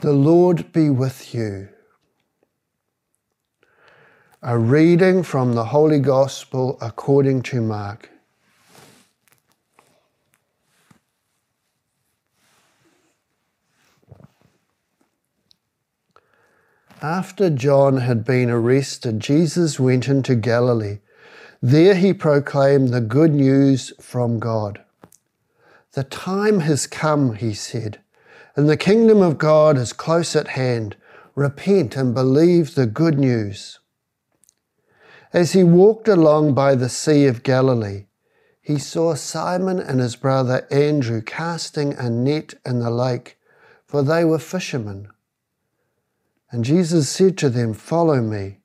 The Lord be with you. A reading from the Holy Gospel according to Mark. After John had been arrested, Jesus went into Galilee. There he proclaimed the good news from God. The time has come, he said and the kingdom of God is close at hand. Repent and believe the good news. As he walked along by the Sea of Galilee, he saw Simon and his brother Andrew casting a net in the lake, for they were fishermen. And Jesus said to them, Follow me,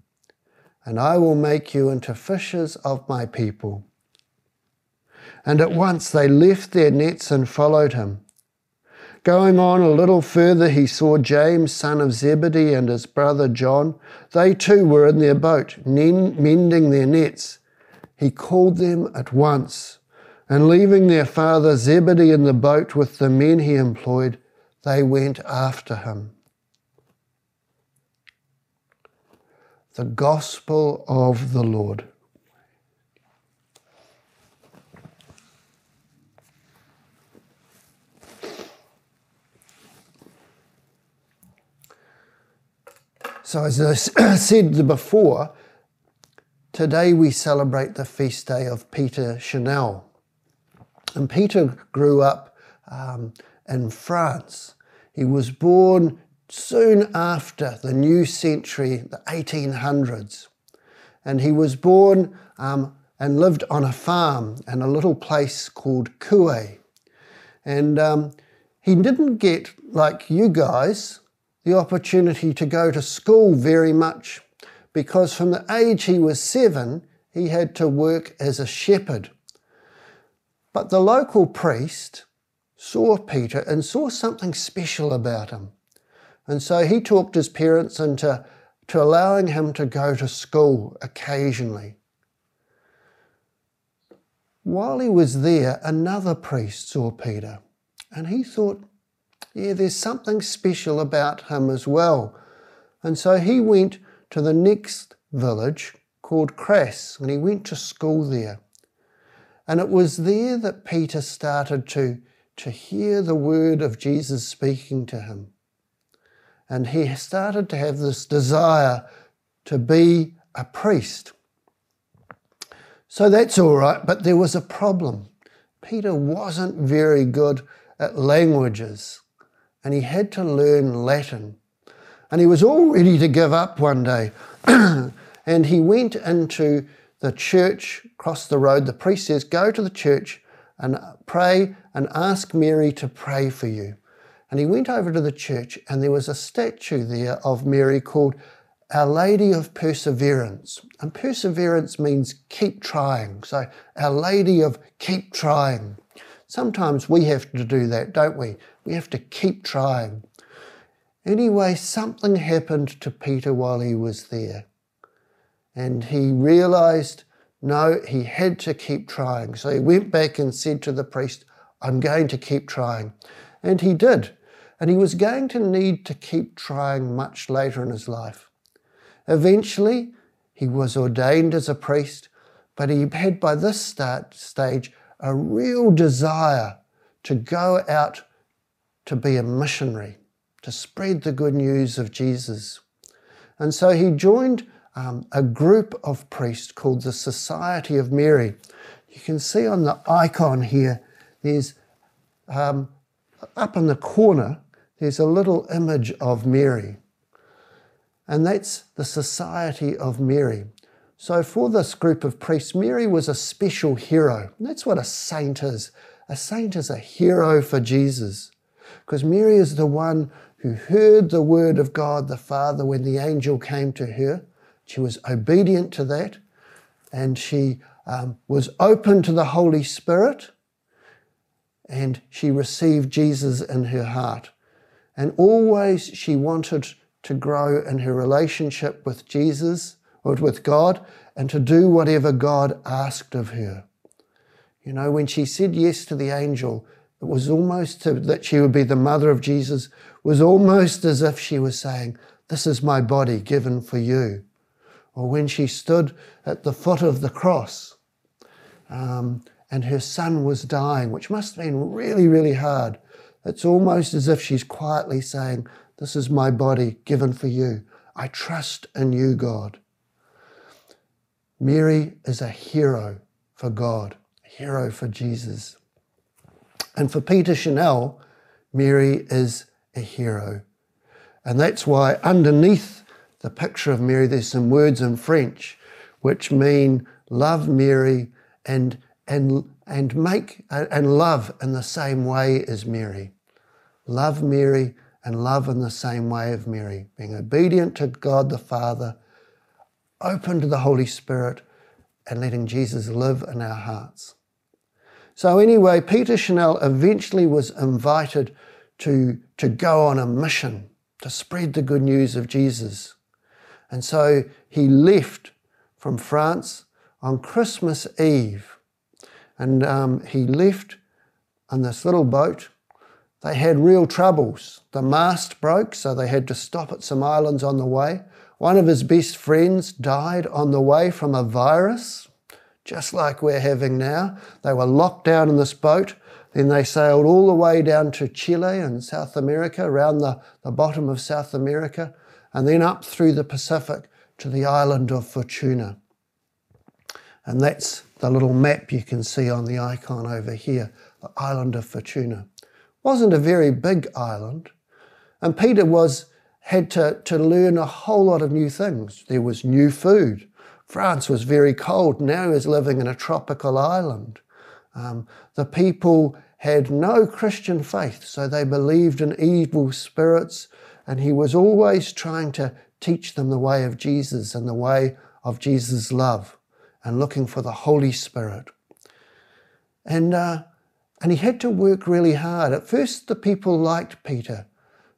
and I will make you into fishers of my people. And at once they left their nets and followed him. Going on a little further, he saw James, son of Zebedee, and his brother John. They too were in their boat, mending their nets. He called them at once, and leaving their father Zebedee in the boat with the men he employed, they went after him. The Gospel of the Lord. So, as I said before, today we celebrate the feast day of Peter Chanel. And Peter grew up um, in France. He was born soon after the new century, the 1800s. And he was born um, and lived on a farm in a little place called Cuet. And um, he didn't get, like you guys, the opportunity to go to school very much because from the age he was seven, he had to work as a shepherd. But the local priest saw Peter and saw something special about him. And so he talked his parents into to allowing him to go to school occasionally. While he was there, another priest saw Peter and he thought, yeah, there's something special about him as well. And so he went to the next village called Cras, and he went to school there. And it was there that Peter started to, to hear the word of Jesus speaking to him. And he started to have this desire to be a priest. So that's all right, but there was a problem. Peter wasn't very good at languages and he had to learn Latin. And he was all ready to give up one day. and he went into the church across the road. The priest says, Go to the church and pray and ask Mary to pray for you. And he went over to the church, and there was a statue there of Mary called Our Lady of Perseverance. And perseverance means keep trying. So, Our Lady of Keep Trying. Sometimes we have to do that, don't we? We have to keep trying. Anyway, something happened to Peter while he was there. And he realized, no, he had to keep trying. So he went back and said to the priest, I'm going to keep trying. And he did. And he was going to need to keep trying much later in his life. Eventually, he was ordained as a priest, but he had by this start, stage a real desire to go out to be a missionary, to spread the good news of Jesus. And so he joined um, a group of priests called the Society of Mary. You can see on the icon here, there's um, up in the corner, there's a little image of Mary. And that's the Society of Mary. So, for this group of priests, Mary was a special hero. That's what a saint is. A saint is a hero for Jesus. Because Mary is the one who heard the word of God the Father when the angel came to her. She was obedient to that and she um, was open to the Holy Spirit and she received Jesus in her heart. And always she wanted to grow in her relationship with Jesus with God and to do whatever God asked of her. You know, when she said yes to the angel, it was almost to, that she would be the mother of Jesus, was almost as if she was saying, This is my body given for you. Or when she stood at the foot of the cross um, and her son was dying, which must have been really, really hard, it's almost as if she's quietly saying, This is my body given for you. I trust in you, God. Mary is a hero for God, a hero for Jesus. And for Peter Chanel, Mary is a hero. And that's why underneath the picture of Mary, there's some words in French which mean love Mary and, and, and make and love in the same way as Mary. Love Mary and love in the same way of Mary, being obedient to God the Father, open to the Holy Spirit, and letting Jesus live in our hearts. So, anyway, Peter Chanel eventually was invited to, to go on a mission to spread the good news of Jesus. And so he left from France on Christmas Eve. And um, he left on this little boat. They had real troubles. The mast broke, so they had to stop at some islands on the way. One of his best friends died on the way from a virus just like we're having now. They were locked down in this boat. Then they sailed all the way down to Chile and South America, around the, the bottom of South America, and then up through the Pacific to the island of Futuna. And that's the little map you can see on the icon over here, the island of Futuna. Wasn't a very big island, and Peter was had to, to learn a whole lot of new things. There was new food. France was very cold. Now he was living in a tropical island. Um, the people had no Christian faith, so they believed in evil spirits, and he was always trying to teach them the way of Jesus and the way of Jesus' love and looking for the Holy Spirit. And, uh, and he had to work really hard. At first, the people liked Peter,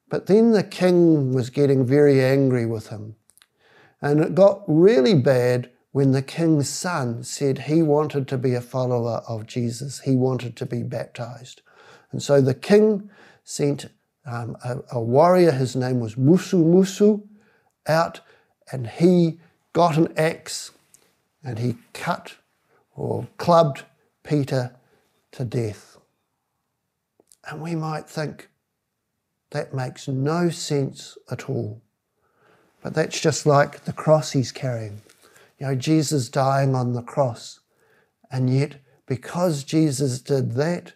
but then the king was getting very angry with him. And it got really bad when the king's son said he wanted to be a follower of Jesus. He wanted to be baptized. And so the king sent um, a, a warrior, his name was Musu Musu, out and he got an axe and he cut or clubbed Peter to death. And we might think that makes no sense at all. But that's just like the cross he's carrying. You know, Jesus dying on the cross. And yet, because Jesus did that,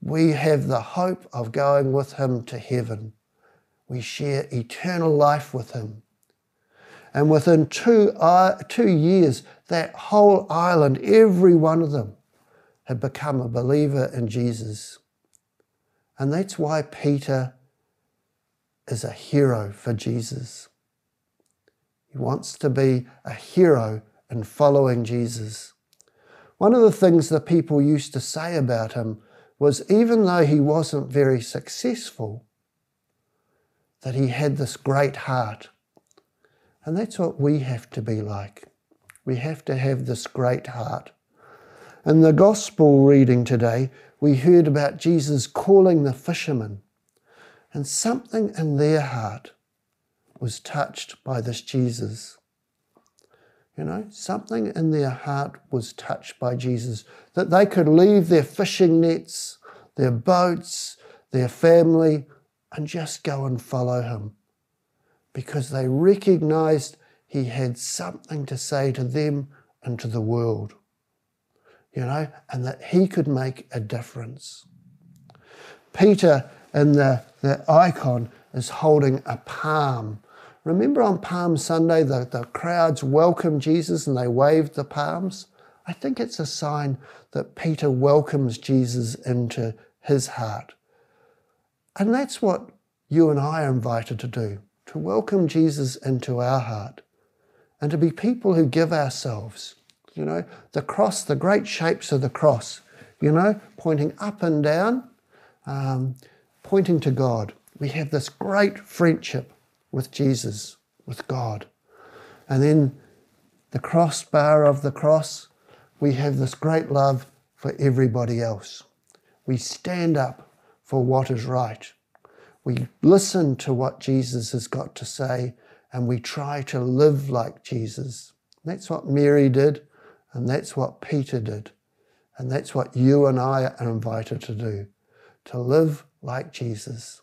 we have the hope of going with him to heaven. We share eternal life with him. And within two, uh, two years, that whole island, every one of them, had become a believer in Jesus. And that's why Peter is a hero for Jesus. He wants to be a hero in following Jesus. One of the things the people used to say about him was even though he wasn't very successful, that he had this great heart. And that's what we have to be like. We have to have this great heart. In the gospel reading today, we heard about Jesus calling the fishermen, and something in their heart was touched by this Jesus. You know, something in their heart was touched by Jesus, that they could leave their fishing nets, their boats, their family, and just go and follow him because they recognized he had something to say to them and to the world, you know, and that he could make a difference. Peter in the, the icon is holding a palm Remember on Palm Sunday, the, the crowds welcomed Jesus and they waved the palms? I think it's a sign that Peter welcomes Jesus into his heart. And that's what you and I are invited to do to welcome Jesus into our heart and to be people who give ourselves. You know, the cross, the great shapes of the cross, you know, pointing up and down, um, pointing to God. We have this great friendship with Jesus, with God. And then the crossbar of the cross, we have this great love for everybody else. We stand up for what is right. We listen to what Jesus has got to say and we try to live like Jesus. That's what Mary did, and that's what Peter did. And that's what you and I are invited to do to live like Jesus.